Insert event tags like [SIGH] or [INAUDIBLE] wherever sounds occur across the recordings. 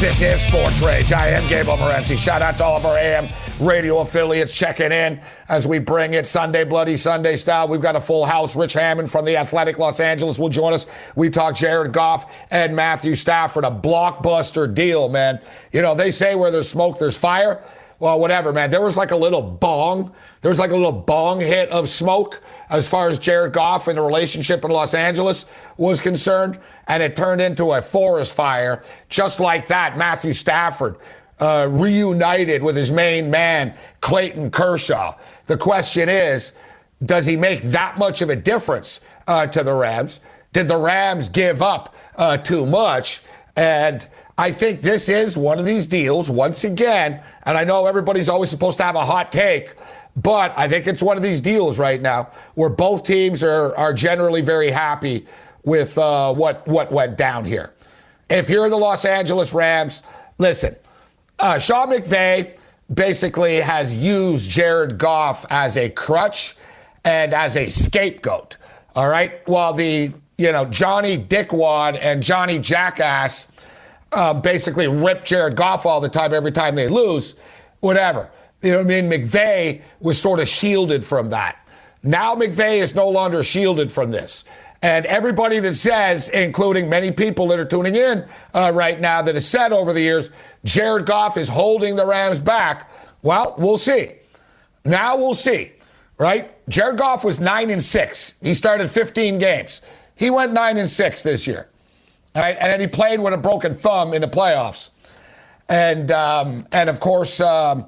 This is Sports Rage. I am Gabriel Morency. Shout out to all of our AM radio affiliates checking in as we bring it Sunday Bloody Sunday style. We've got a full house. Rich Hammond from the Athletic Los Angeles will join us. We talk Jared Goff and Matthew Stafford. A blockbuster deal, man. You know, they say where there's smoke, there's fire. Well, whatever, man. There was like a little bong. There was like a little bong hit of smoke as far as Jared Goff and the relationship in Los Angeles was concerned, and it turned into a forest fire. Just like that, Matthew Stafford uh, reunited with his main man, Clayton Kershaw. The question is, does he make that much of a difference uh, to the Rams? Did the Rams give up uh, too much? And I think this is one of these deals, once again, and I know everybody's always supposed to have a hot take but I think it's one of these deals right now where both teams are, are generally very happy with uh, what, what went down here. If you're the Los Angeles Rams, listen, uh, Sean McVay basically has used Jared Goff as a crutch and as a scapegoat. All right. While the, you know, Johnny Dickwad and Johnny Jackass uh, basically rip Jared Goff all the time every time they lose, whatever. You know what I mean? McVay was sort of shielded from that. Now McVay is no longer shielded from this. And everybody that says, including many people that are tuning in uh, right now, that has said over the years, Jared Goff is holding the Rams back. Well, we'll see. Now we'll see, right? Jared Goff was nine and six. He started 15 games. He went nine and six this year, right? And then he played with a broken thumb in the playoffs, and um, and of course. Um,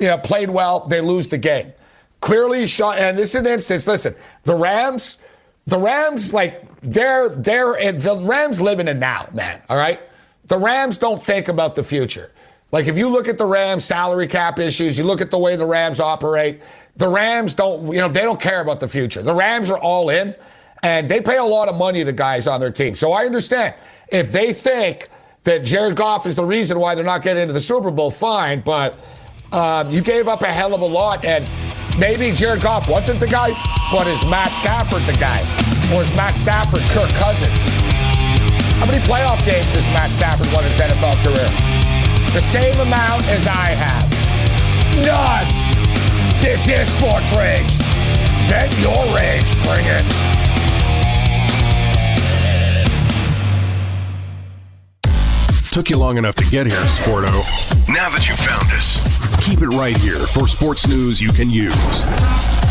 you know, played well, they lose the game. Clearly shot, and this is an instance. Listen, the Rams, the Rams, like they're they're the Rams live in a now, man. All right, the Rams don't think about the future. Like if you look at the Rams salary cap issues, you look at the way the Rams operate. The Rams don't, you know, they don't care about the future. The Rams are all in, and they pay a lot of money to guys on their team. So I understand if they think that Jared Goff is the reason why they're not getting into the Super Bowl, fine, but um, you gave up a hell of a lot, and maybe Jared Goff wasn't the guy, but is Matt Stafford the guy? Or is Matt Stafford Kirk Cousins? How many playoff games has Matt Stafford won in his NFL career? The same amount as I have. None. This is Sports Rage. Vent your rage. Bring it. Took you long enough to get here, Sporto. Now that you've found us, keep it right here for sports news you can use.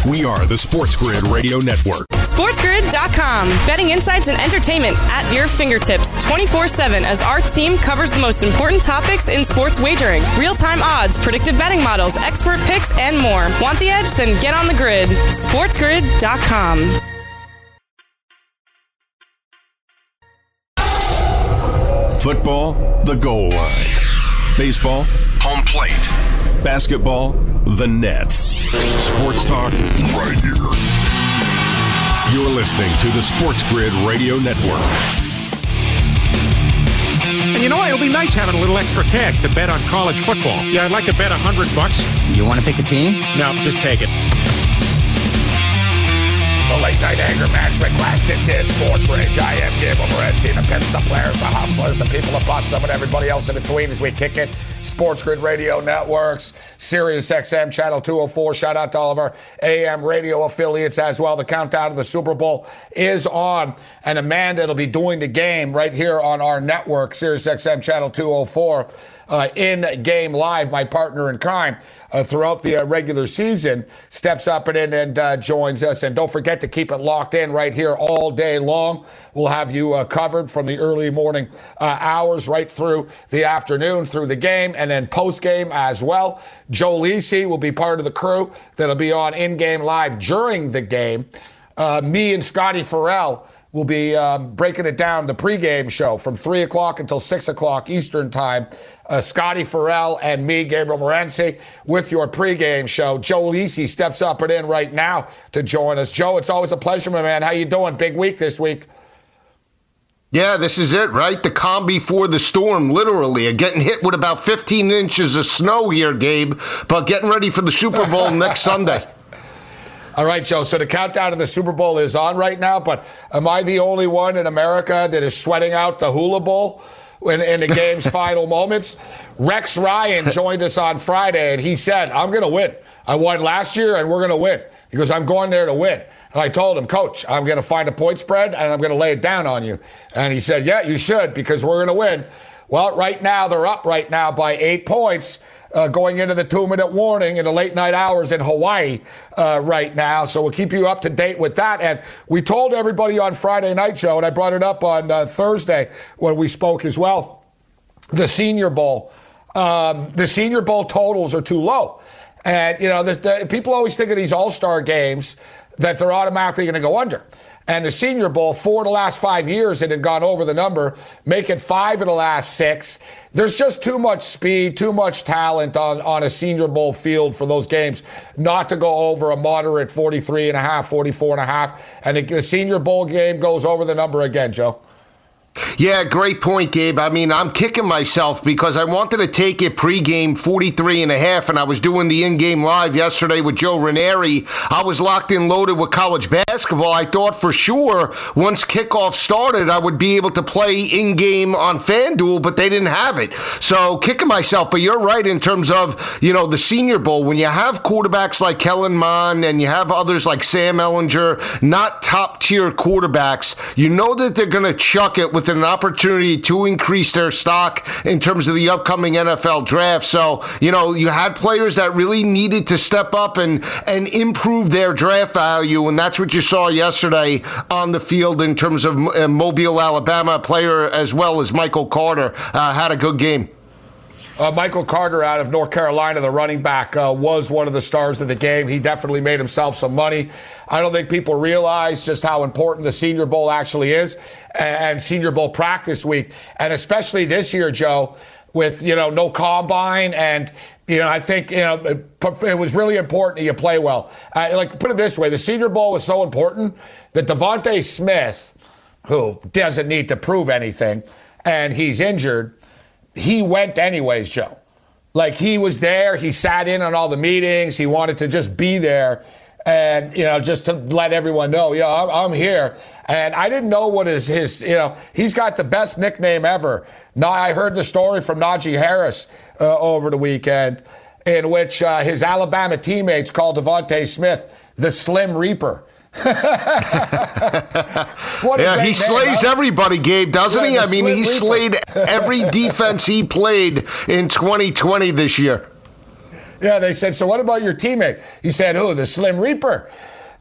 We are the Sports Grid Radio Network. SportsGrid.com. Betting insights and entertainment at your fingertips 24 7 as our team covers the most important topics in sports wagering real time odds, predictive betting models, expert picks, and more. Want the edge? Then get on the grid. SportsGrid.com. Football, the goal line. Baseball, home plate. Basketball, the net. Sports talk, right here. You're listening to the Sports Grid Radio Network. And you know what? It'll be nice having a little extra cash to bet on college football. Yeah, I'd like to bet a hundred bucks. You want to pick a team? No, just take it. The late night anger management class. This is Sports Rage. I am Gabriel Morency. The pimps, the players, the hustlers, the people bust them, and everybody else in between as we kick it. Sports Grid Radio Networks, Sirius XM Channel 204. Shout out to all of our AM radio affiliates as well. The countdown to the Super Bowl is on, and Amanda that'll be doing the game right here on our network, Sirius XM Channel 204, uh, in game live, my partner in crime uh, throughout the uh, regular season steps up and in and uh, joins us. And don't forget to keep it locked in right here all day long. We'll have you uh, covered from the early morning uh, hours right through the afternoon, through the game, and then post game as well. Joe Lisi will be part of the crew that'll be on in game live during the game. Uh, me and Scotty Farrell will be um, breaking it down the pregame show from 3 o'clock until 6 o'clock Eastern Time uh, Scotty Farrell and me, Gabriel Morency, with your pregame show. Joe Lisi steps up and in right now to join us. Joe, it's always a pleasure, my man. How you doing? Big week this week. Yeah, this is it, right? The calm before the storm, literally. Getting hit with about 15 inches of snow here, Gabe, but getting ready for the Super Bowl [LAUGHS] next Sunday. All right, Joe. So the countdown to the Super Bowl is on right now, but am I the only one in America that is sweating out the Hula Bowl? In, in the game's [LAUGHS] final moments. Rex Ryan joined us on Friday, and he said, I'm going to win. I won last year, and we're going to win. He goes, I'm going there to win. And I told him, Coach, I'm going to find a point spread, and I'm going to lay it down on you. And he said, Yeah, you should, because we're going to win. Well, right now, they're up right now by eight points. Uh, going into the two minute warning in the late night hours in Hawaii uh, right now. So we'll keep you up to date with that. And we told everybody on Friday night, Joe, and I brought it up on uh, Thursday when we spoke as well. The Senior Bowl, um, the Senior Bowl totals are too low. And, you know, the, the, people always think of these all star games that they're automatically going to go under. And the Senior Bowl, four of the last five years, it had gone over the number, make it five of the last six. There's just too much speed, too much talent on, on a Senior Bowl field for those games not to go over a moderate 43 and a half, 44 and a half. And the, Senior Bowl game goes over the number again, Joe. Yeah, great point, Gabe. I mean, I'm kicking myself because I wanted to take it pregame 43 and a half, and I was doing the in-game live yesterday with Joe Ranieri. I was locked and loaded with college basketball. I thought for sure once kickoff started, I would be able to play in-game on FanDuel, but they didn't have it. So kicking myself. But you're right in terms of, you know, the Senior Bowl. When you have quarterbacks like Kellen Mond and you have others like Sam Ehlinger, not top-tier quarterbacks, you know that they're going to chuck it with with an opportunity to increase their stock in terms of the upcoming NFL draft. So, you know, you had players that really needed to step up and, and improve their draft value. And that's what you saw yesterday on the field in terms of uh, Mobile, Alabama player as well as Michael Carter uh, had a good game. Uh, Michael Carter out of North Carolina, the running back, uh, was one of the stars of the game. He definitely made himself some money. I don't think people realize just how important the Senior Bowl actually is and Senior Bowl practice week. And especially this year, Joe, with, you know, no combine and you know, I think you know it was really important that you play well. Uh, like put it this way, the Senior Bowl was so important that DeVonta Smith, who doesn't need to prove anything, and he's injured, he went anyways, Joe. Like he was there, he sat in on all the meetings, he wanted to just be there and you know just to let everyone know, yeah, I'm, I'm here. And I didn't know what is his, you know, he's got the best nickname ever. Now I heard the story from Najee Harris uh, over the weekend, in which uh, his Alabama teammates called DeVonta Smith the Slim Reaper. [LAUGHS] yeah, he slays everybody, Gabe, doesn't yeah, he? I mean, he slayed [LAUGHS] every defense he played in 2020 this year. Yeah, they said, so what about your teammate? He said, oh, the Slim Reaper?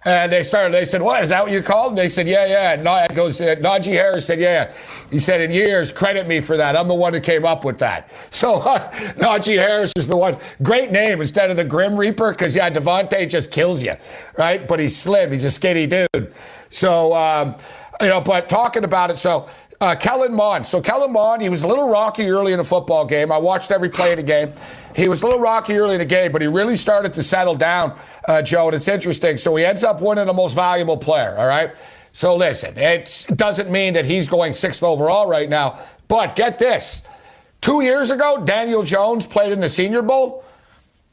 And they started, they said, what, is that what you called him? They said, yeah, yeah. And goes, uh, Najee Harris said, yeah. He said, in years, credit me for that. I'm the one who came up with that. [LAUGHS] So uh, [LAUGHS] Najee Harris is the one. Great name instead of the Grim Reaper, because, yeah, DeVonta just kills you, right? But he's slim. He's a skinny dude. So, um, you know, but talking about it, so uh, Kellen Mond. So Kellen Mond, he was a little rocky early in the football game. I watched every play of the game. He was a little rocky early in the game, but he really started to settle down, uh, Joe, and it's interesting. So he ends up winning the most valuable player, all right? So listen, it doesn't mean that he's going sixth overall right now, but get this. Two years ago, Daniel Jones played in the Senior Bowl,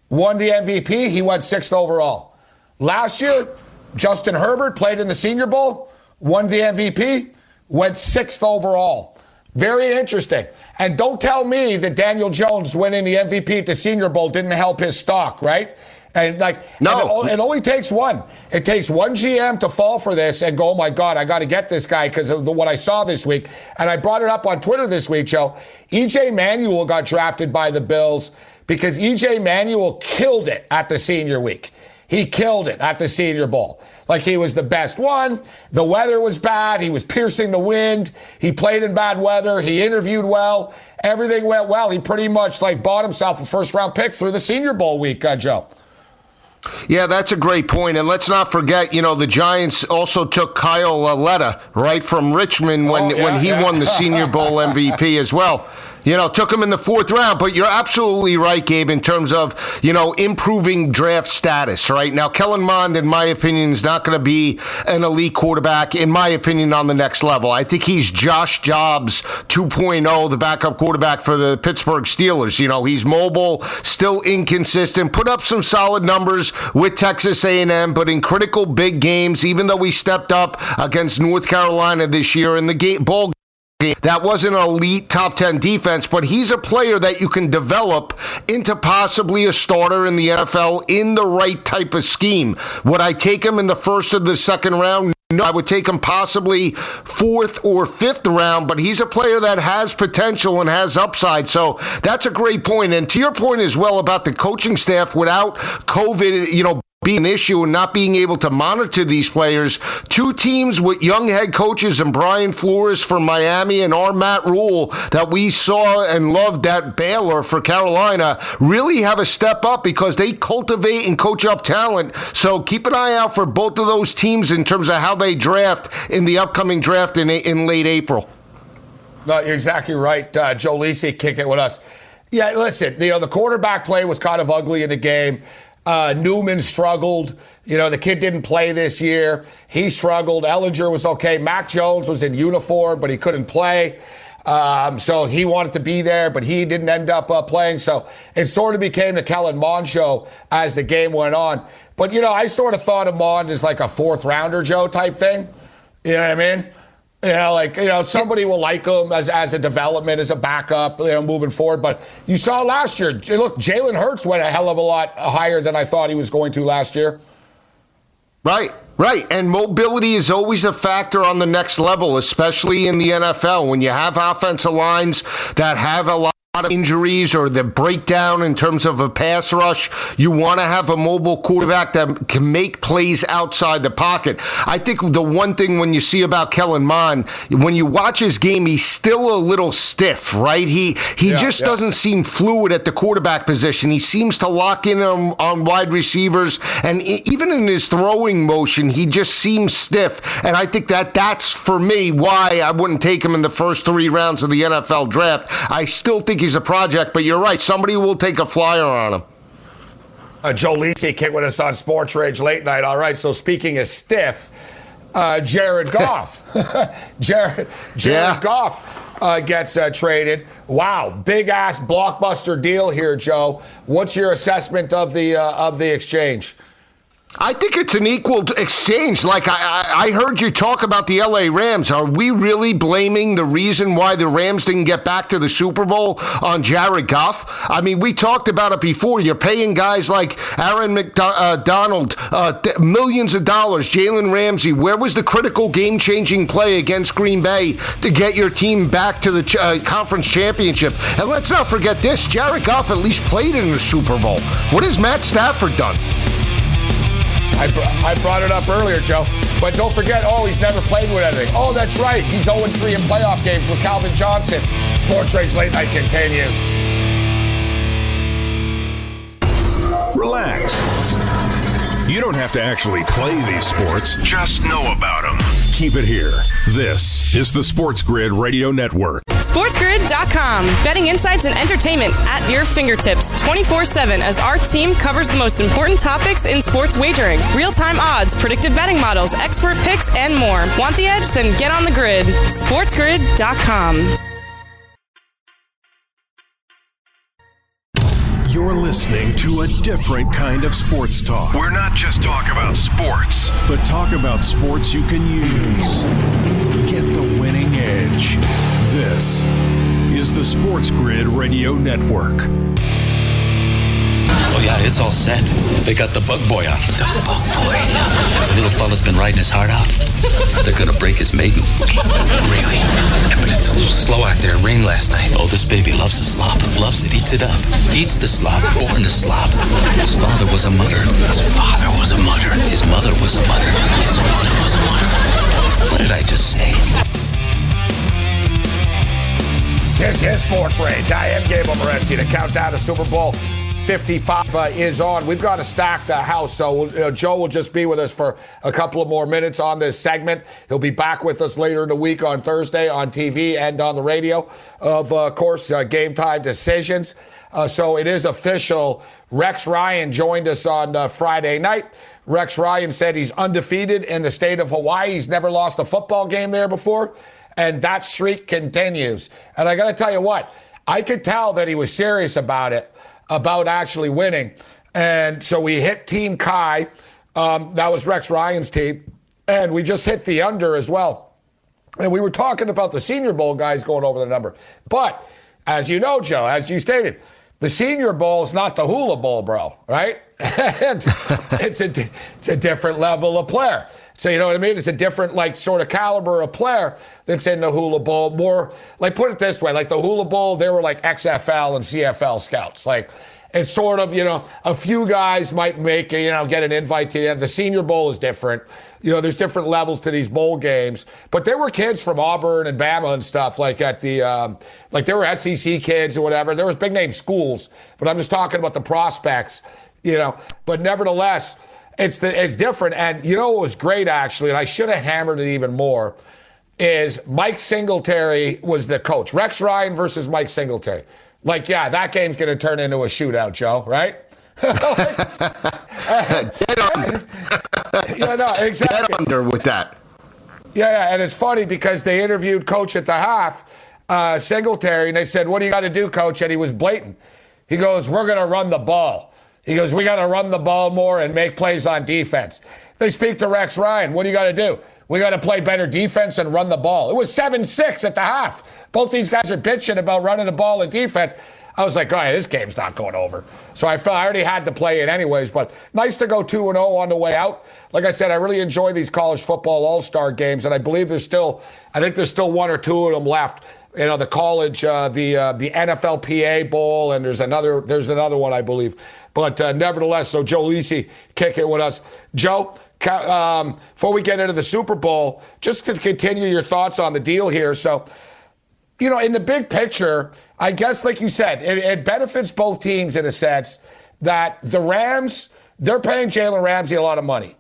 won the MVP, he went sixth overall. Last year, Justin Herbert played in the Senior Bowl, won the MVP, went sixth overall. Very interesting. And don't tell me that Daniel Jones winning the MVP at the Senior Bowl didn't help his stock, right? And like, no, and it, it, only takes one. It takes one GM to fall for this and go, oh my God, I got to get this guy because of the, what I saw this week. And I brought it up on Twitter this week, Joe. EJ Manuel got drafted by the Bills because EJ Manuel killed it at the senior week. He killed it at the Senior Bowl. Like he was the best one. The weather was bad. He was piercing the wind. He played in bad weather. He interviewed well. Everything went well. He pretty much like bought himself a first round pick through the Senior Bowl week, uh, Joe. Yeah, that's a great point. And let's not forget, you know, the Giants also took Kyle Lauletta, right, from Richmond when, oh, yeah, when he yeah. won the Senior [LAUGHS] Bowl MVP as well you know, took him in the fourth round. But you're absolutely right, Gabe, in terms of, you know, improving draft status, right? Now, Kellen Mond, in my opinion, is not going to be an elite quarterback, in my opinion, on the next level. I think he's Josh Dobbs 2.0, the backup quarterback for the Pittsburgh Steelers. You know, he's mobile, still inconsistent, put up some solid numbers with Texas A&M, but in critical big games, even though we stepped up against North Carolina this year in the game, ball that wasn't an elite top 10 defense, but he's a player that you can develop into possibly a starter in the NFL in the right type of scheme. Would I take him in the first or the second round? No, I would take him possibly fourth or fifth round, but he's a player that has potential and has upside. So that's a great point. And to your point as well about the coaching staff without COVID, you know, being an issue and not being able to monitor these players. Two teams with young head coaches and Brian Flores from Miami and our Matt Rhule that we saw and loved at Baylor for Carolina really have a step up because they cultivate and coach up talent. So keep an eye out for both of those teams in terms of how they draft in the upcoming draft in, in late April. No, you're exactly right. Uh, Joe Lisi kick it with us. Yeah, listen, you know, the quarterback play was kind of ugly in the game. Uh, Newman struggled. You know, the kid didn't play this year. He struggled. Ehlinger was okay. Mac Jones was in uniform, but he couldn't play. Um, so he wanted to be there, but he didn't end up uh, playing. So it sort of became the Kellen Mond show as the game went on. But, you know, I sort of thought of Mond as like a fourth rounder, Joe, type thing. You know what I mean? You know, like, you know, somebody will like him as, as a development, as a backup, you know, moving forward. But you saw last year, look, Jalen Hurts went a hell of a lot higher than I thought he was going to last year. Right, right. And mobility is always a factor on the next level, especially in the NFL. When you have offensive lines that have a lot of injuries or the breakdown in terms of a pass rush. You want to have a mobile quarterback that can make plays outside the pocket. I think the one thing when you see about Kellen Mond, when you watch his game, he's still a little stiff, right? He he yeah, just yeah. doesn't seem fluid at the quarterback position. He seems to lock in on, on wide receivers, and even in his throwing motion, he just seems stiff. And I think that that's for me why I wouldn't take him in the first three rounds of the NFL draft. I still think think he's a project, but you're right. Somebody will take a flyer on him. Uh, Joe Lisi kicked with us on Sports Rage late night. All right. So speaking of stiff, uh, Jared [LAUGHS] Goff, [LAUGHS] Jared Jared yeah. Goff uh, gets uh, traded. Wow, big ass blockbuster deal here, Joe. What's your assessment of the uh, of the exchange? I think it's an equal exchange. Like I, I, heard you talk about the LA Rams. Are we really blaming the reason why the Rams didn't get back to the Super Bowl on Jared Goff? I mean, we talked about it before. You're paying guys like Aaron McDonald uh, uh millions of dollars, Jalen Ramsey. Where was the critical game changing play against Green Bay to get your team back to the uh, conference championship? And let's not forget this Jared Goff at least played in the Super Bowl. What has Matt Stafford done? I, br- I brought it up earlier, Joe. But don't forget, oh, he's never played with anything. Oh, that's right. He's 0 3 in playoff games with Calvin Johnson. Sports Rage Late Night continues. Relax. You don't have to actually play these sports, just know about them. Keep it here. This is the Sports Grid Radio Network. SportsGrid.com. Betting insights and entertainment at your fingertips 24 7 as our team covers the most important topics in sports wagering real time odds, predictive betting models, expert picks, and more. Want the edge? Then get on the grid. SportsGrid.com. You're listening to a different kind of sports talk. We're not just talk about sports, but talk about sports you can use. Get the winning edge. This is the Sports Grid Radio Network. Oh yeah, it's all set. They got the bug boy on. The bug boy? Yeah. The little fella's been riding his heart out. They're gonna break his maiden. Really? Yeah, but it's a little slow out there. It rained last night. Oh, this baby loves the slop. Loves it. Eats it up. Eats the slop. Born to slop. His father was a mutter. His father was a mutter. His mother was a mutter. His mother was a mutter. What did I just say? This is Sports Rage. I am Gabe Morency. The countdown to Super Bowl 55 uh, is on. We've got to stack the house, so we'll, uh, Joe will just be with us for a couple of more minutes on this segment. He'll be back with us later in the week on Thursday on TV and on the radio. Of uh, course, uh, game time decisions. Uh, so it is official. Rex Ryan joined us on Friday night. Rex Ryan said he's undefeated in the state of Hawaii. He's never lost a football game there before, and that streak continues. And I got to tell you what, I could tell that he was serious about it about actually winning. And so we hit Team Kai. Um, that was Rex Ryan's team. And we just hit the under as well. And we were talking about the Senior Bowl guys going over the number. But as you know, Joe, as you stated, the Senior Bowl is not the Hula Bowl, bro, right? [LAUGHS] it's, a, it's a different level of player. So, you know what I mean? It's a different, like, sort of caliber of player that's in the Hula Bowl. More, like, put it this way like, the Hula Bowl, they were like XFL and CFL scouts. Like, it's sort of, you know, a few guys might make, you know, get an invite to. The Senior Bowl is different. You know, there's different levels to these bowl games. But there were kids from Auburn and Bama and stuff, like at the, um, like there were SEC kids or whatever. There was big name schools, but I'm just talking about the prospects, you know. But nevertheless, it's the, it's different. And you know what was great actually, and I should have hammered it even more, is Mike Singletary was the coach. Rex Ryan versus Mike Singletary. Like, yeah, that game's going to turn into a shootout, Joe, right? Get under. [LAUGHS] yeah, no, exactly. Get under with that. Yeah, yeah, and it's funny because they interviewed Coach at the half, uh, Singletary, and they said, "What do you got to do, Coach?" And he was blatant. He goes, "We're going to run the ball." He goes, "We got to run the ball more and make plays on defense." They speak to Rex Ryan. What do you got to do? We got to play better defense and run the ball. It was seven six at the half. Both these guys are bitching about running the ball and defense. I was like, all right, this game's not going over. So I felt I already had to play it anyways, but nice to go 2 and 0 on the way out. Like I said, I really enjoy these college football all star games, and I believe there's still, I think there's still one or two of them left. You know, the college, uh, the uh, the NFLPA Bowl, and there's another there's another one I believe. But uh, nevertheless, so Joe Lisi kick it with us. Joe, um, before we get into the Super Bowl, just to continue your thoughts on the deal here. So, you know, in the big picture, I guess, like you said, it, it benefits both teams in a sense that the Rams, they're paying Jalen Ramsey a lot of money.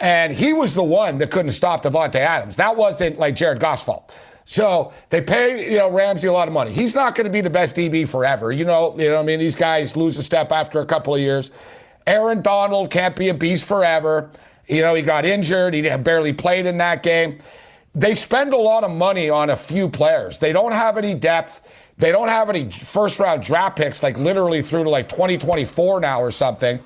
And he was the one that couldn't stop Davante Adams. That wasn't like Jared Goff's fault. So they pay, you know, Ramsey a lot of money. He's not going to be the best DB forever. You know, you know, I mean, these guys lose a step after a couple of years. Aaron Donald can't be a beast forever. You know, he got injured. He barely played in that game. They spend a lot of money on a few players. They don't have any depth. They don't have any first round draft picks, like literally through to like 2024 now or something.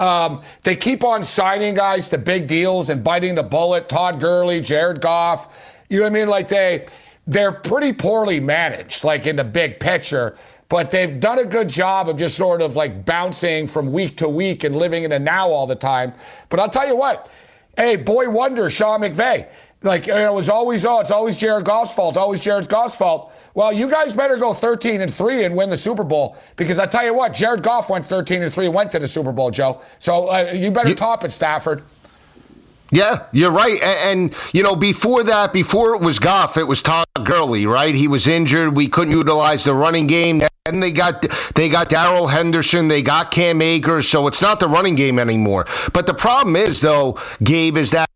Um, they keep on signing guys to big deals and biting the bullet. Todd Gurley, Jared Goff. You know what I mean? Like they, they're pretty poorly managed, like in the big picture. But they've done a good job of just sort of like bouncing from week to week and living in the now all the time. But I'll tell you what, hey, boy wonder, Sean McVay. Like you know, it was always oh, it's always Jared Goff's fault, always Jared Goff's fault. Well, you guys better go 13 and 3 and win the Super Bowl because I tell you what, Jared Goff went 13 and 3 and went to the Super Bowl, Joe. So uh, you better you, top it, Stafford. Yeah, you're right. And, and, you know, before that, before it was Goff, it was Todd Gurley, right? He was injured. We couldn't utilize the running game. And they got they got Darrell Henderson, they got Cam Akers, so it's not the running game anymore. But the problem is, though, Gabe, is that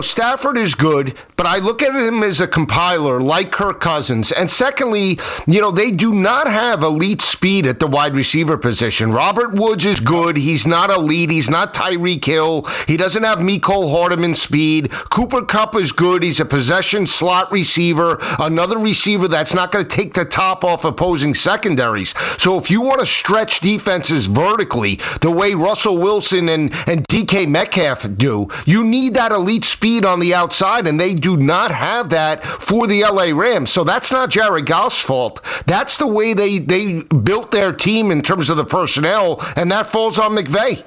Stafford is good, but I look at him as a compiler like Kirk Cousins. And secondly, you know, they do not have elite speed at the wide receiver position. Robert Woods is good. He's not elite. He's not Tyreek Hill. He doesn't have Mecole Hardman speed. Cooper Kupp is good. He's a possession slot receiver, another receiver that's not going to take the top off opposing secondaries. So if you want to stretch defenses vertically the way Russell Wilson and, and DK Metcalf do, you need that elite speed on the outside, and they do not have that for the LA Rams. So that's not Jared Goff's fault. That's the way they, they built their team in terms of the personnel, and that falls on McVay.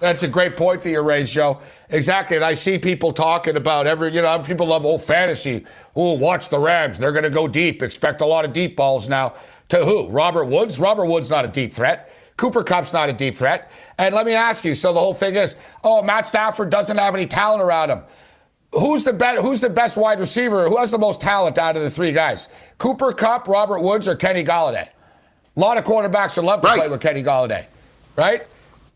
That's a great point that you raised, Joe. Exactly. And I see people talking about every, you know, people love old fantasy. Oh, watch the Rams. They're going to go deep. Expect a lot of deep balls now. To who? Robert Woods? Robert Woods not a deep threat. Cooper Kupp's not a deep threat. And let me ask you, so the whole thing is, oh, Matt Stafford doesn't have any talent around him. Who's the best who's the best wide receiver? Who has the most talent out of the three guys? Cooper Kupp, Robert Woods, or Kenny Golladay? A lot of quarterbacks would love to right. play with Kenny Golladay. Right?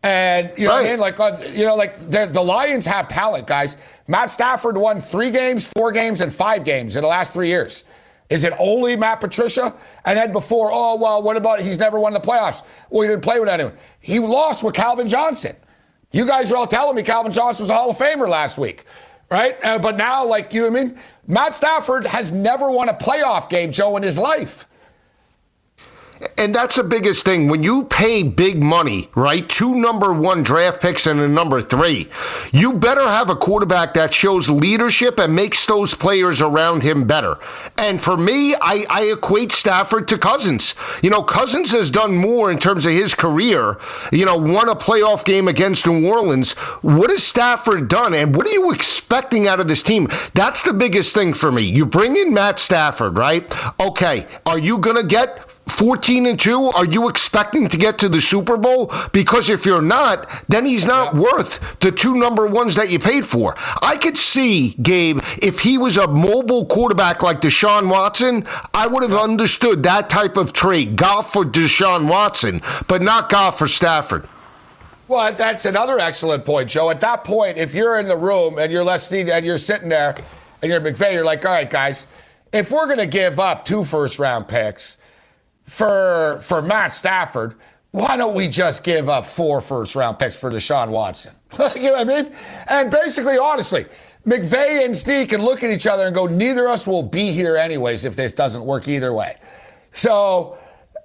And you know right. what I mean? Like uh, you know, like the Lions have talent, guys. Matt Stafford won three games, four games, and five games in the last three years. Is it only Matt Patricia? And then before, oh, well, what about he's never won the playoffs? Well, he didn't play with anyone. He lost with Calvin Johnson. You guys are all telling me Calvin Johnson was a Hall of Famer last week, right? Uh, but now, like, you know what I mean? Matt Stafford has never won a playoff game, Joe, in his life. And that's the biggest thing. When you pay big money, right? Two number one draft picks and a number three, you better have a quarterback that shows leadership and makes those players around him better. And for me, I, I equate Stafford to Cousins. You know, Cousins has done more in terms of his career, you know, won a playoff game against New Orleans. What has Stafford done? And what are you expecting out of this team? That's the biggest thing for me. You bring in Matt Stafford, right? Okay, are you going to get 14 and 2 are you expecting to get to the super bowl? Because if you're not then he's not worth the two number ones that you paid for. I could see gabe if he was a mobile quarterback like deshaun watson i would have understood that type of trade. Goff for deshaun watson but not Goff for stafford. Well, that's another excellent point, Joe. At that point, if you're in the room and you're listening and you're sitting there and you're McVay, you're like, all right, guys, if we're going to give up two first round picks, for for Matt Stafford, why don't we just give up four first round picks for Deshaun Watson? [LAUGHS] you know what I mean? And basically, honestly, McVay and Steve can look at each other and go, neither of us will be here anyways if this doesn't work either way. So,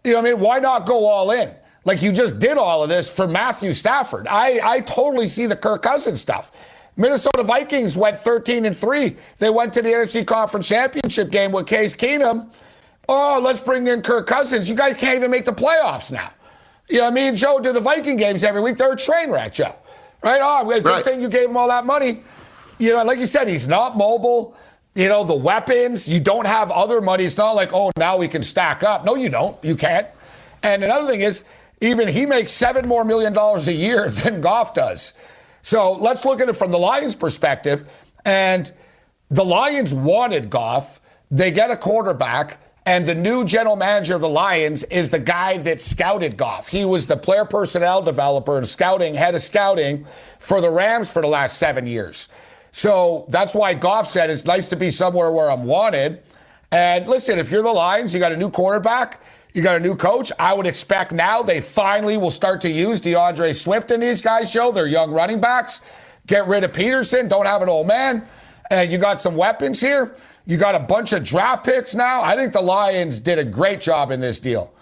you know what I mean? Why not go all in? Like you just did all of this for Matthew Stafford. I, I totally see the Kirk Cousins stuff. Minnesota Vikings went 13 and 3. They went to the NFC Conference Championship game with Case Keenum Oh, let's bring in Kirk Cousins. You guys can't even make the playoffs now. You know, me and Joe do the Viking games every week. They're a train wreck, Joe. Right? Oh, good right. thing you gave him all that money. You know, like you said, he's not mobile. You know, the weapons, you don't have other money. It's not like, oh, now we can stack up. No, you don't. You can't. And another thing is, even he makes seven more million dollars a year [LAUGHS] than Goff does. So let's look at it from the Lions' perspective. And the Lions wanted Goff. They get a quarterback. And the new general manager of the Lions is the guy that scouted Goff. He was the player personnel developer and scouting, head of scouting for the Rams for the last seven years. So that's why Goff said it's nice to be somewhere where I'm wanted. And listen, if you're the Lions, you got a new quarterback, you got a new coach. I would expect now they finally will start to use D'Andre Swift and these guys, Joe. They're young running backs. Get rid of Peterson. Don't have an old man. And you got some weapons here. You got a bunch of draft picks now. I think the Lions did a great job in this deal.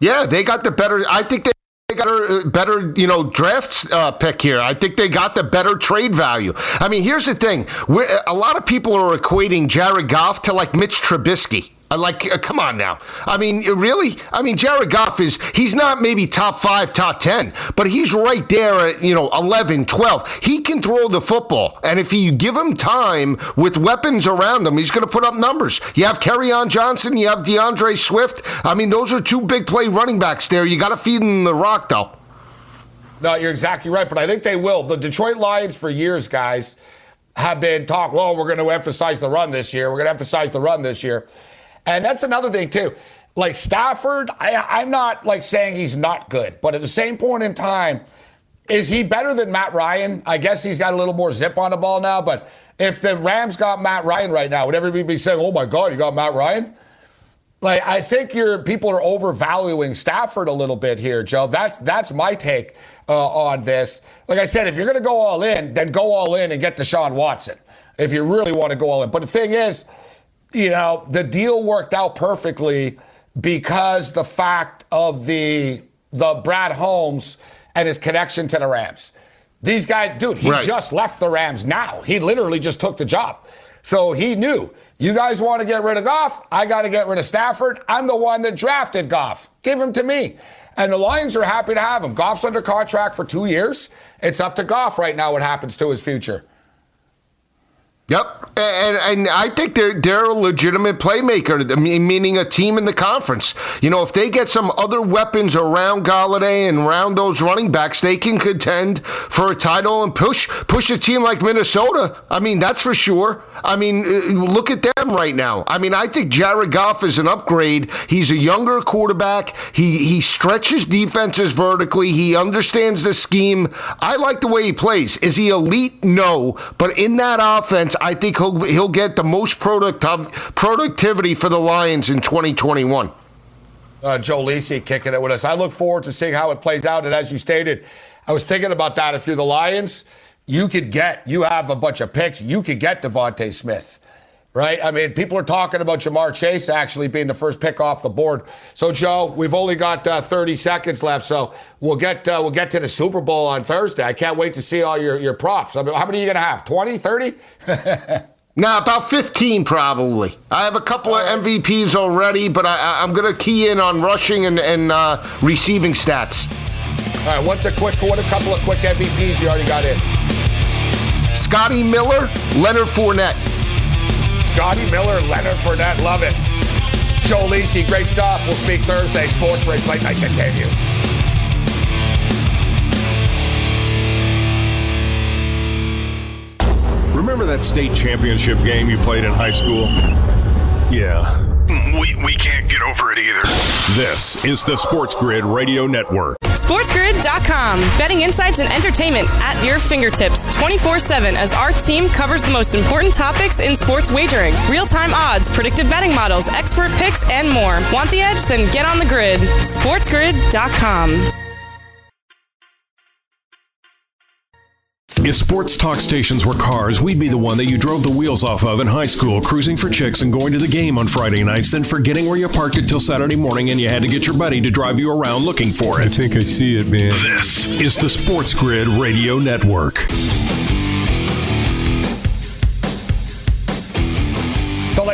Yeah, they got the better. I think they got a better, you know, draft uh, pick here. I think they got the better trade value. I mean, here's the thing: We're, a lot of people are equating Jared Goff to like Mitch Trubisky. Like, uh, come on now. I mean, really? I mean, Jared Goff is, he's not maybe top five, top 10, but he's right there at, you know, 11, 12. He can throw the football. And if you give him time with weapons around him, he's going to put up numbers. You have Kerryon Johnson, you have D'Andre Swift. I mean, those are two big play running backs there. You got to feed them the rock, though. No, you're exactly right, but I think they will. The Detroit Lions, for years, guys, have been talk. Well, we're going to emphasize the run this year. We're going to emphasize the run this year. And that's another thing, too. Like Stafford, I, I'm not like saying he's not good, but at the same point in time, is he better than Matt Ryan? I guess he's got a little more zip on the ball now, but if the Rams got Matt Ryan right now, would everybody be saying, oh my God, you got Matt Ryan? Like, I think your people are overvaluing Stafford a little bit here, Joe. That's that's my take uh, on this. Like I said, if you're going to go all in, then go all in and get Deshaun Watson if you really want to go all in. But the thing is, you know, the deal worked out perfectly because the fact of the the Brad Holmes and his connection to the Rams. These guys, dude, he right. just left the Rams now. He literally just took the job. So he knew, you guys want to get rid of Goff? I got to get rid of Stafford. I'm the one that drafted Goff. Give him to me. And the Lions are happy to have him. Goff's under contract for two years. It's up to Goff right now what happens to his future. Yep, and, and I think they're they're a legitimate playmaker, meaning a team in the conference. You know, if they get some other weapons around Golladay and around those running backs, they can contend for a title and push push a team like Minnesota. I mean, that's for sure. I mean, uh, look at them right now. I mean, I think Jared Goff is an upgrade. He's a younger quarterback. He he stretches defenses vertically. He understands the scheme. I like the way he plays. Is he elite? No, but in that offense. I think he'll he'll get the most product productivity for the Lions in 2021. Uh, Joe Lisi kicking it with us. I look forward to seeing how it plays out. And as you stated, I was thinking about that. If you're the Lions, you could get, you have a bunch of picks. You could get DeVonta Smith. Right? I mean, people are talking about Ja'Marr Chase actually being the first pick off the board. So, Joe, we've only got uh, 30 seconds left, so we'll get uh, we'll get to the Super Bowl on Thursday. I can't wait to see all your, your props. I mean, how many are you going to have? 20, 30? [LAUGHS] Now, about 15 probably. I have a couple of MVPs already, but I, am going to key in on rushing and, and uh, receiving stats. All right, what's a quick, what a couple of quick MVPs you already got in? Scotty Miller, Leonard Fournette. Scotty Miller, Leonard Fournette, love it. Joe Lisi, great stuff. We'll speak Thursday. Sports Rage Late Night continues. Remember that state championship game you played in high school? Yeah. We, we can't get over it either. This is the Sports Grid Radio Network. SportsGrid.com. Betting insights and entertainment at your fingertips 24 7 as our team covers the most important topics in sports wagering real time odds, predictive betting models, expert picks, and more. Want the edge? Then get on the grid. SportsGrid.com. If sports talk stations were cars, we'd be the one that you drove the wheels off of in high school, cruising for chicks and going to the game on Friday nights, then forgetting where you parked it till Saturday morning and you had to get your buddy to drive you around looking for it. I think I see it, man. This is the Sports Grid Radio Network.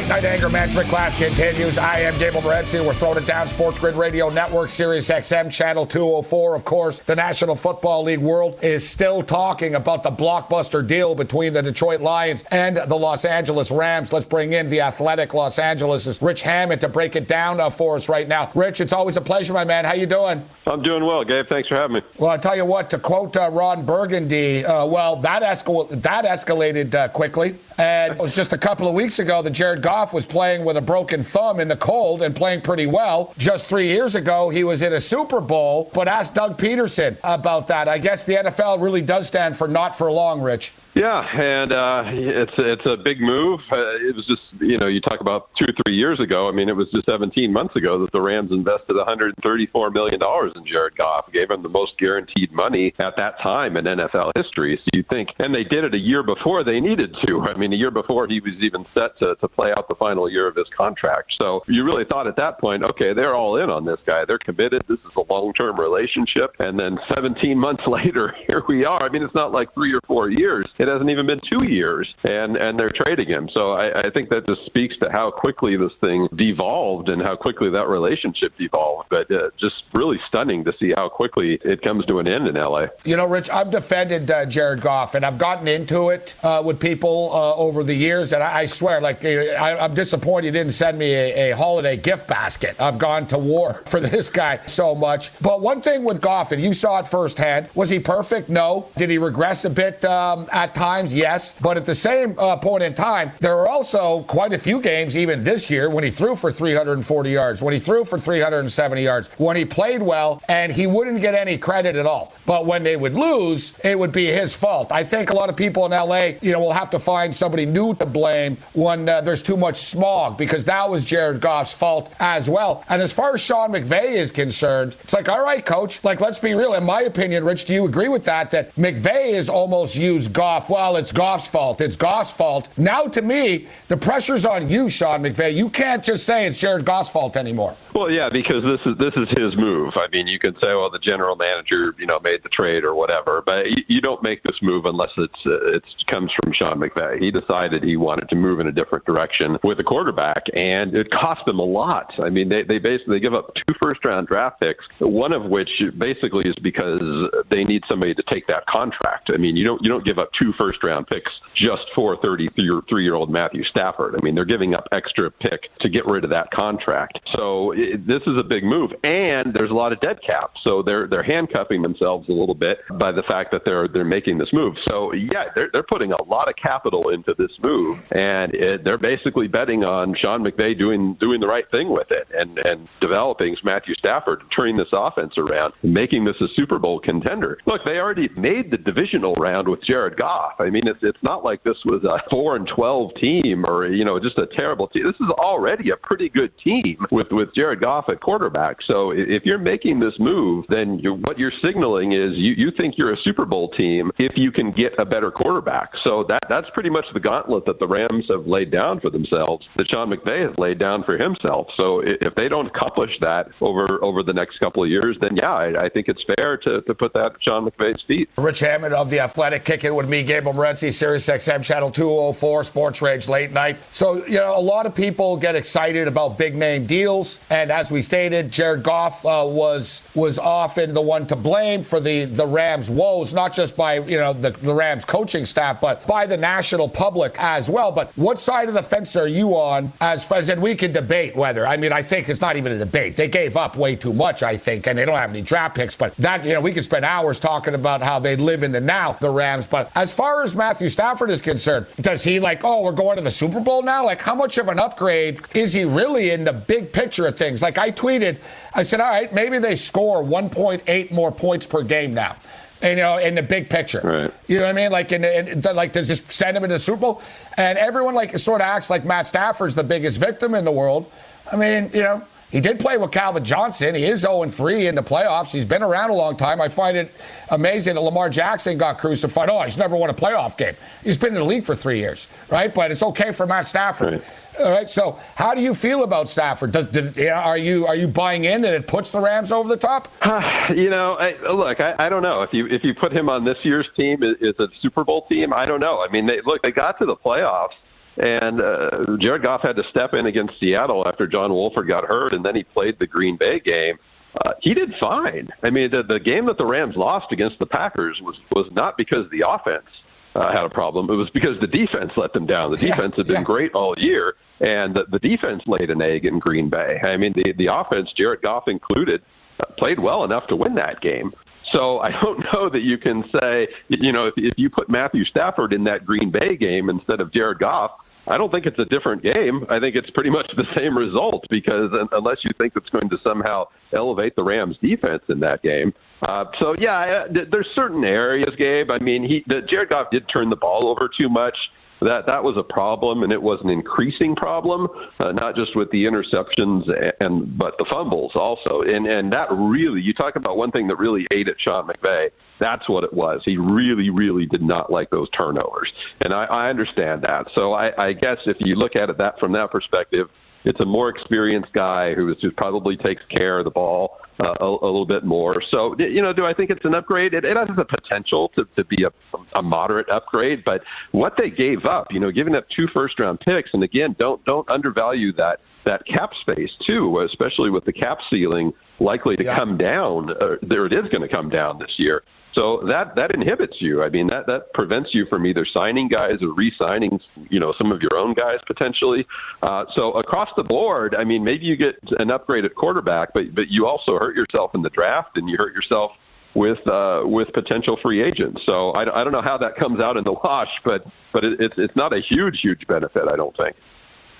Late night anger management class continues. I am Gabe Morency. We're throwing it down. Sports Grid Radio Network, Sirius XM, Channel 204. Of course, the National Football League world is still talking about the blockbuster deal between the Detroit Lions and the Los Angeles Rams. Let's bring in the athletic Los Angeles' Rich Hammond to break it down uh, for us right now. Rich, it's always a pleasure, my man. How you doing? I'm doing well, Gabe. Thanks for having me. Well, I tell you what, to quote uh, Ron Burgundy, uh, well, that, escal- that escalated uh, quickly. And it was just a couple of weeks ago that Jared Goff was playing with a broken thumb in the cold and playing pretty well. Just three years ago, he was in a Super Bowl. But ask Doug Pederson about that. I guess the NFL really does stand for not for long, Rich. Yeah, and uh, it's it's a big move. Uh, it was just you know you talk about two or three years ago. I mean, it was just 17 months ago that the Rams invested 134 million dollars in Jared Goff, gave him the most guaranteed money at that time in NFL history. So you think, and they did it a year before they needed to. I mean, a year before he was even set to to play out the final year of his contract. So you really thought at that point, okay, they're all in on this guy. They're committed. This is a long term relationship. And then 17 months [LAUGHS] later, here we are. I mean, it's not like three or four years. It it hasn't even been two years, and and they're trading him. So I, I think that just speaks to how quickly this thing devolved and how quickly that relationship devolved. But uh, just really stunning to see how quickly it comes to an end in LA. You know, Rich, I've defended uh, Jared Goff, and I've gotten into it uh, with people uh, over the years, and I, I swear, like uh, I, am disappointed he didn't send me a, a holiday gift basket. I've gone to war [LAUGHS] for this guy so much. But one thing with Goff, and you saw it firsthand, was he perfect? No. Did he regress a bit um, at times, yes. But at the same uh, point in time, there are also quite a few games, even this year, when he threw for 340 yards, when he threw for 370 yards, when he played well, and he wouldn't get any credit at all. But when they would lose, it would be his fault. I think a lot of people in LA, you know, will have to find somebody new to blame when uh, there's too much smog because that was Jared Goff's fault as well. And as far as Sean McVay is concerned, it's like, all right, coach, like, let's be real. In my opinion, Rich, do you agree with that? That McVay has almost used Goff. Well, it's Goff's fault. It's Goff's fault. Now, to me, the pressure's on you, Sean McVay. You can't just say it's Jared Goff's fault anymore. Well, yeah, because this is this is his move. I mean, you can say, well, the general manager, you know, made the trade or whatever, but you, don't make this move unless it's uh, it comes from Sean McVay. He decided he wanted to move in a different direction with a quarterback, and it cost them a lot. I mean, they they basically give up two first round draft picks, one of which basically is because they need somebody to take that contract. I mean, you don't you don't give up two first round picks just for 33 year old Matthew Stafford. I mean, they're giving up extra pick to get rid of that contract. So it, this is a big move, and there's a lot of dead cap. So they're they're handcuffing themselves a little bit by the fact that they're they're making this move. So yeah, they're they're putting a lot of capital into this move, and it, they're basically betting on Sean McVay doing doing the right thing with it and and developing Matthew Stafford, turning this offense around, making this a Super Bowl contender. Look, they already made the divisional round with Jared Goff Goff. I mean, it's it's not like this was a [LAUGHS] four and twelve team or you know just a terrible team. This is already a pretty good team with with Jared Goff at quarterback. So if you're making this move, then you're, what you're signaling is you you think you're a Super Bowl team if you can get a better quarterback. So that that's pretty much the gauntlet that the Rams have laid down for themselves. That Sean McVay has laid down for himself. So if they don't accomplish that over over the next couple of years, then yeah, I, I think it's fair to, to put that at Sean McVay's feet. Rich Hammond of the Athletic kicking with me, Gabriel Morency, Sirius XM Channel 204, Sports Rage late night. So you know, a lot of people get excited about big name deals, and as we stated, Jared Goff uh, was was often the one to blame for the the Rams' woes, not just by you know the, the Rams coaching staff, but by the national public as well. But what side of the fence are you on? As far as and we can debate whether. I mean, I think it's not even a debate. They gave up way too much, I think, and they don't have any draft picks. But that you know, we could spend hours talking about how they live in the now, the Rams. But as far as Matthew Stafford is concerned, does he like, oh, we're going to the Super Bowl now? Like, how much of an upgrade is he really in the big picture of things? Like I tweeted, I said, all right, maybe they score 1.8 more points per game now you know, in the big picture. Right. You know what I mean? Like, in, in the, like, does this send him into the Super Bowl? And everyone like sort of acts like Matt Stafford's the biggest victim in the world. I mean, you know, he did play with Calvin Johnson. He is 0 3 in the playoffs. He's been around a long time. I find it amazing that Lamar Jackson got crucified. Oh, he's never won a playoff game. He's been in the league for three years, right? But it's okay for Matt Stafford. Right. All right. So, how do you feel about Stafford? Does, did, are you are you buying in that it puts the Rams over the top? [SIGHS] you know, I, look, I, I don't know if you if you put him on this year's team, is, is a Super Bowl team? I don't know. I mean, they, look, they got to the playoffs and uh, Jared Goff had to step in against Seattle after John Wolford got hurt, and then he played the Green Bay game. Uh, he did fine. I mean, the, the game that the Rams lost against the Packers was was not because the offense uh, had a problem. It was because the defense let them down. The defense yeah, had been yeah. great all year, and the, the defense laid an egg in Green Bay. I mean, the the offense, Jared Goff included, uh, played well enough to win that game. So I don't know that you can say, you know, if, if you put Matthew Stafford in that Green Bay game instead of Jared Goff, I don't think it's a different game. I think it's pretty much the same result because unless you think it's going to somehow elevate the Rams' defense in that game. Uh, so yeah, there's certain areas, Gabe. I mean, he Jared Goff did turn the ball over too much that that was a problem, and it was an increasing problem, uh, not just with the interceptions and but the fumbles also. And and that really, you talk about one thing that really ate at Sean McVay. That's what it was. He really, really did not like those turnovers, and I, I understand that. So I, I guess if you look at it that from that perspective, it's a more experienced guy who, is, who probably takes care of the ball uh, a, a, little bit more. So, you know, do I think it's an upgrade? It, it has the potential to, to be a, a moderate upgrade, but what they gave up, you know, giving up two first round picks, and again, don't don't undervalue that that cap space too, especially with the cap ceiling likely to yeah. come down. Uh, there it is going to come down this year. So that that inhibits you. I mean, that that prevents you from either signing guys or re-signing, you know, some of your own guys potentially. Uh, so across the board, I mean, maybe you get an upgrade at quarterback, but but you also hurt yourself in the draft, and you hurt yourself with uh, with potential free agents. So I, I don't know how that comes out in the wash, but but it, it's it's not a huge huge benefit. I don't think.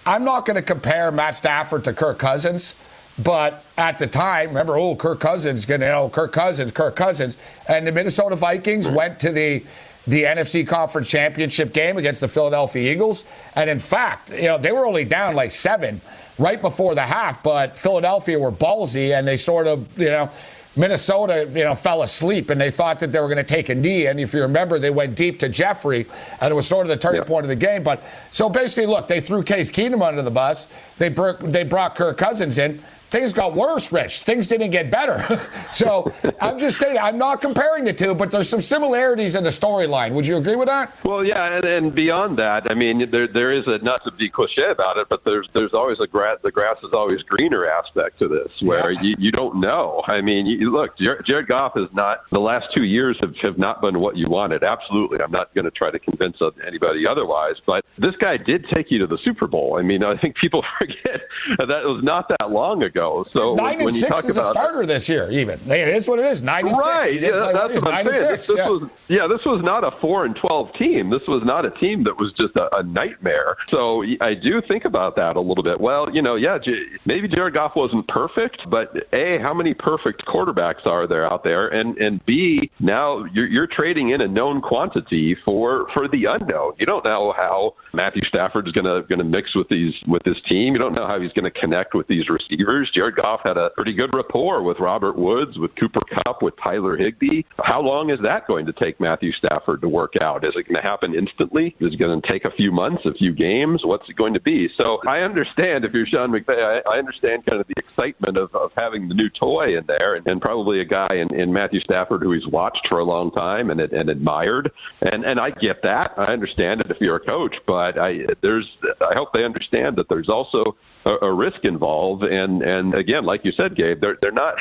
I'm not going to compare Matt Stafford to Kirk Cousins. But at the time, remember, oh, Kirk Cousins, you know, Kirk Cousins, Kirk Cousins. And the Minnesota Vikings went to the the NFC Conference Championship game against the Philadelphia Eagles. And in fact, you know, they were only down like seven right before the half, but Philadelphia were ballsy and they sort of, you know, Minnesota, you know, fell asleep and they thought that they were going to take a knee. And if you remember, they went deep to Jeffery, and it was sort of the turning point of the game. But so basically, look, they threw Case Keenum under the bus. They, they brought Kirk Cousins in things got worse, Rich. Things didn't get better. [LAUGHS] so I'm just saying, I'm not comparing the two, but there's some similarities in the storyline. Would you agree with that? Well, yeah, and, and beyond that, I mean, there there is a not to be cliche about it, but there's there's always a grass the grass is always greener aspect to this, where yeah. you, you don't know. I mean, you, look, Jared Goff is not the last two years have have not been what you wanted. Absolutely, I'm not going to try to convince anybody otherwise, but this guy did take you to the Super Bowl. I mean, I think people [LAUGHS] forget that it was not that long ago ago. So nine when, and you six about a starter this year, even it is what it is. Nine and right, six. yeah, that's what I'm saying. This, this yeah. was yeah, this was not a four and twelve team. This was not a team that was just a, a nightmare. So I do think about that a little bit. Well, you know, yeah, maybe Jared Goff wasn't perfect, but a how many perfect quarterbacks are there out there, and and b now you're, you're trading in a known quantity for for the unknown. You don't know how Matthew Stafford is going to going to mix with these with this team. You don't know how he's going to connect with these receivers. Jared Goff had a pretty good rapport with Robert Woods, with Cooper Kupp, with Tyler Higbee. How long is that going to take Matthew Stafford to work out? Is it going to happen instantly? Is it going to take a few months, a few games? What's it going to be? So I understand if you're Sean McVay, I, I understand kind of the excitement of, of having the new toy in there, and, and probably a guy in, in Matthew Stafford who he's watched for a long time and and admired. And and I get that. I understand it if you're a coach, but I there's I hope they understand that there's also a, a risk involved. And and again, like you said, Gabe, they're they're not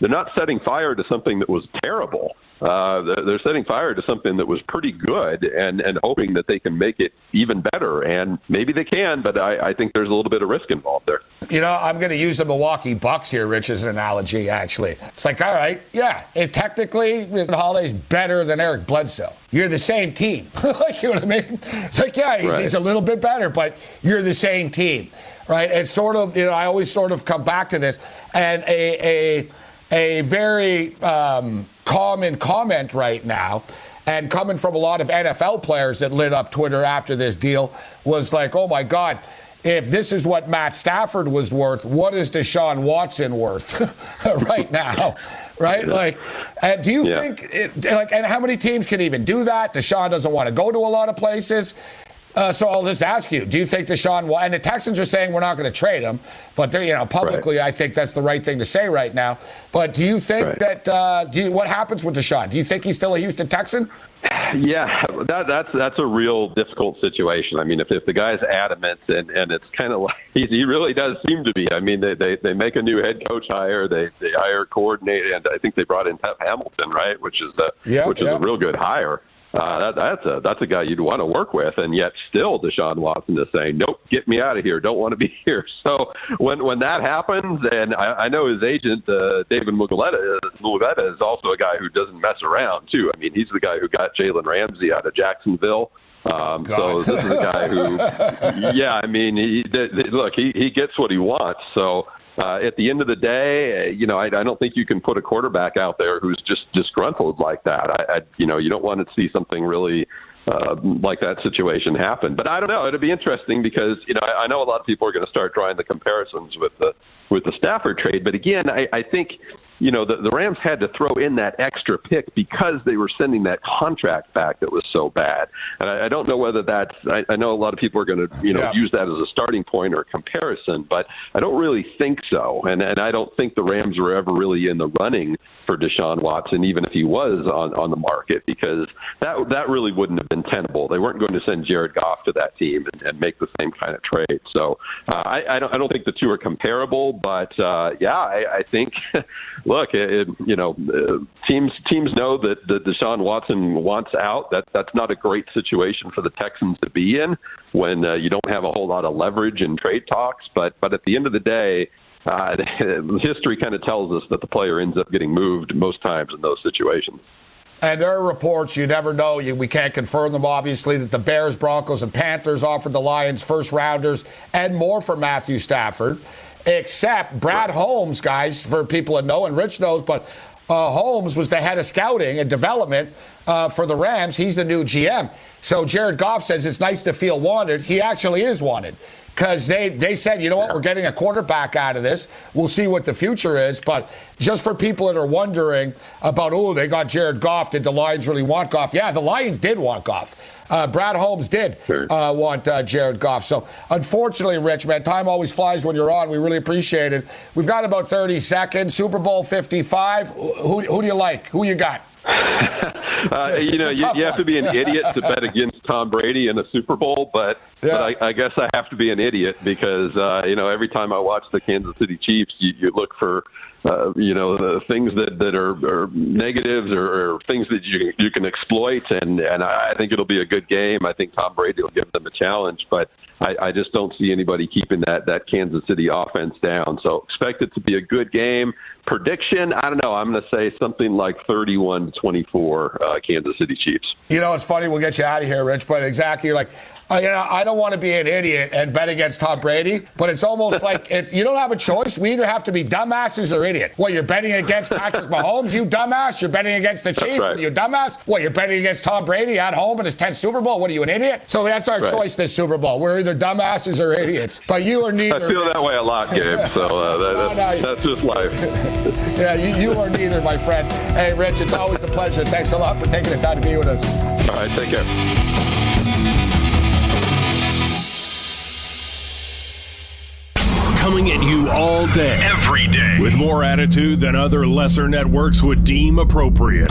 they're not setting fire to something that was terrible. Uh, they're setting fire to something that was pretty good and, and hoping that they can make it even better. And maybe they can, but I, I think there's a little bit of risk involved there. You know, I'm going to use the Milwaukee Bucks here, Rich, as an analogy, actually. It's like, all right, yeah, it, technically, Holiday's better than Eric Bledsoe. You're the same team. like, [LAUGHS] you know what I mean? It's like, yeah, he's, right. he's a little bit better, but you're the same team, right? It's sort of, you know, I always sort of come back to this. And a, a, a very um, common comment right now, and coming from a lot of NFL players that lit up Twitter after this deal, was like, oh my God, if this is what Matt Stafford was worth, what is Deshaun Watson worth [LAUGHS] right now? Right? Like, uh, do you yeah. think, it, like, and how many teams can even do that? Deshaun doesn't want to go to a lot of places. Uh, so I'll just ask you: Do you think Deshaun? And the Texans are saying we're not going to trade him, but they're you know publicly, right. I think that's the right thing to say right now. But do you think right. that? Uh, do you, what happens with Deshaun? Do you think he's still a Houston Texan? Yeah, that, that's that's a real difficult situation. I mean, if, if the guy's adamant and, and it's kind of like [LAUGHS] he, he really does seem to be. I mean, they, they they make a new head coach hire, they they hire coordinator, and I think they brought in Pep Hamilton, right, which is a yeah, which is a real good hire. Uh, that, that's a that's a guy you'd want to work with, and yet still Deshaun Watson is saying, "Nope, get me out of here. Don't want to be [LAUGHS] here." So when when that happens, and I, I know his agent uh, David Mulugheta, Mulugheta is also a guy who doesn't mess around too. I mean, he's the guy who got Jalen Ramsey out of Jacksonville. Um, oh, so this is a guy who, [LAUGHS] yeah, I mean, he, look, he he gets what he wants. So uh, at the end of the day, you know, I, I don't think you can put a quarterback out there who's just disgruntled like that. I, I you know, you don't want to see something really uh, like that situation happen. But I don't know. It'll be interesting because you know I, I know a lot of people are going to start drawing the comparisons with the with the Stafford trade. But again, I, I think you know, the, the Rams had to throw in that extra pick because they were sending that contract back that was so bad. And I, I don't know whether that's, I, I know a lot of people are going to, you know, yeah. use that as a starting point or a comparison, but I don't really think so. And, and I don't think the Rams were ever really in the running for Deshaun Watson, even if he was on, on the market, because that, that really wouldn't have been tenable. They weren't going to send Jared Goff to that team and, and make the same kind of trade. So uh, I, I, don't, I don't think the two are comparable, but uh, yeah, I, I think. [LAUGHS] look, it, it, you know, uh, teams teams know that, Deshaun Watson wants out. That that's not a great situation for the Texans to be in when uh, you don't have a whole lot of leverage in trade talks. But but at the end of the day, uh, [LAUGHS] history kind of tells us that the player ends up getting moved most times in those situations. And there are reports you never know. You, we can't confirm them, obviously, that the Bears, Broncos, and Panthers offered the Lions first rounders and more for Matthew Stafford except Brad Holmes, guys, for people that know, and Rich knows, but uh, Holmes was the head of scouting and development uh, for the Rams. He's the new GM. So Jared Goff says it's nice to feel wanted. He actually is wanted because they, they said, you know what, we're getting a quarterback out of this. We'll see what the future is. But just for people that are wondering about, oh, they got Jared Goff. Did the Lions really want Goff? Yeah, the Lions did want Goff. Uh, Brad Holmes did uh, want uh, Jared Goff. So unfortunately, Rich, man, time always flies when you're on. We really appreciate it. We've got about 30 seconds. Super Bowl 55. Who, who do you like? Who you got? [LAUGHS] uh, you know, you, you, have to be an idiot to bet against Tom Brady in a Super Bowl, but, yeah. but I, I guess I have to be an idiot because uh, you know every time I watch the Kansas City Chiefs, you, you look for uh, you know the things that that are, are negatives or, or things that you you can exploit, and and I think it'll be a good game. I think Tom Brady will give them a challenge, but I, I just don't see anybody keeping that that Kansas City offense down. So expect it to be a good game. Prediction, I don't know. I'm going to say something like 31 to 24, uh, Kansas City Chiefs. You know, it's funny. We'll get you out of here, Rich. But exactly, like uh, you know, I don't want to be an idiot and bet against Tom Brady, but it's almost [LAUGHS] like it's you don't have a choice. We either have to be dumbasses or idiot. Well, you're betting against Patrick Mahomes, you dumbass. You're betting against the Chiefs, right. you dumbass. Well, you're betting against Tom Brady at home in his 10th Super Bowl? What are you an idiot? So that's our right. choice this Super Bowl. We're either dumbasses or idiots. But you are [LAUGHS] neither. I feel that way a lot, Gabe. So uh, that, [LAUGHS] that's just life. [LAUGHS] yeah, you, you are neither, my friend. Hey, Rich, it's always a pleasure. Thanks a lot for taking the time to be with us. All right, take care. coming at you all day, every day, with more attitude than other lesser networks would deem appropriate.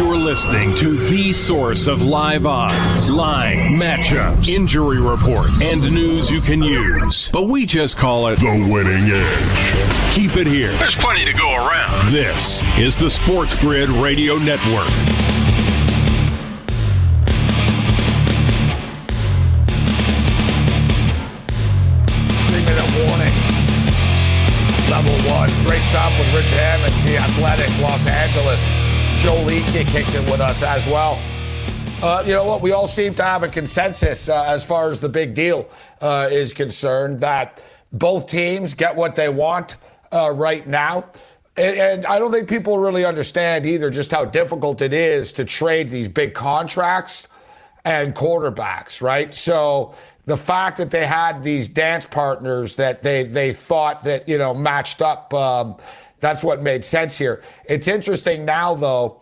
You're listening to the source of live odds, line, matchups, injury reports, and news you can use. But we just call it the winning edge. Keep it here. There's plenty to go around. This is the Sports Grid Radio Network. Joe Lisi kicked it with us as well. Uh, you know what? We all seem to have a consensus uh, as far as the big deal uh, is concerned that both teams get what they want uh, right now. And, and, I don't think people really understand either just how difficult it is to trade these big contracts and quarterbacks, right? So the fact that they had these dance partners that they, they thought that, you know, matched up. Um, that's what made sense here. It's interesting now, though,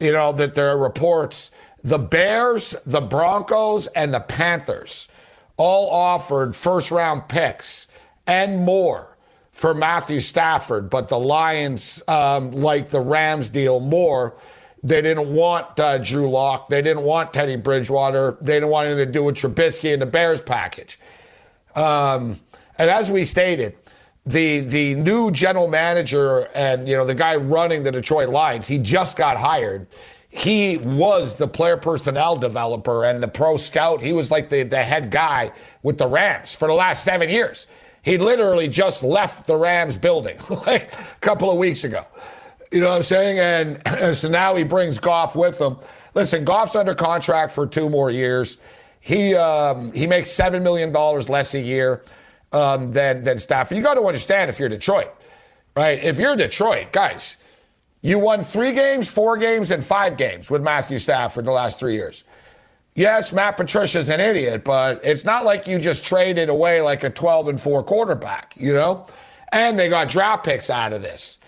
you know, that there are reports the Bears, the Broncos, and the Panthers all offered first round picks and more for Matthew Stafford, but the Lions, um, like the Rams deal more, they didn't want uh, Drew Lock. They didn't want Teddy Bridgewater. They didn't want anything to do with Trubisky and the Bears package. Um, and as we stated, the the new general manager and you know the guy running the Detroit Lions, he just got hired. He was the player personnel developer and the pro scout. He was like the, the head guy with the Rams for the last seven years. He literally just left the Rams building [LAUGHS] like a couple of weeks ago. You know what I'm saying? And, [CLEARS THROAT] and so now he brings Goff with him. Listen, Goff's under contract for two more years. He um, he makes seven million dollars less a year um, than than Stafford. You got to understand if you're Detroit, right? If you're Detroit, guys, you won three games, four games, and five games with Matthew Stafford the last three years. Yes, Matt Patricia's an idiot, but it's not like you just traded away like a 12 and 4 quarterback, you know? And they got draft picks out of this.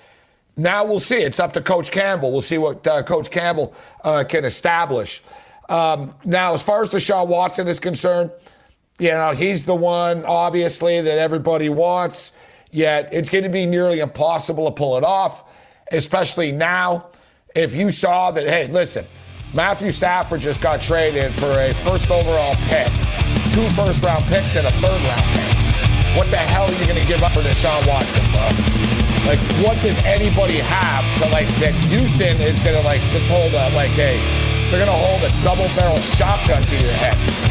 Now we'll see. It's up to Coach Campbell. We'll see what uh, Coach Campbell uh, can establish. Um, now, as far as Deshaun Watson is concerned, you know, he's the one, obviously, that everybody wants, yet it's going to be nearly impossible to pull it off, especially now. If you saw that, hey, listen, Matthew Stafford just got traded for a first overall pick, two first round picks, and a third round pick. What the hell are you going to give up for Deshaun Watson, bro? Like, what does anybody have to, like, that Houston is going to, like, just hold a, like, a, they're going to hold a double barrel shotgun to your head?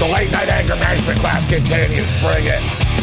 The late night anger management class continues. Bring it.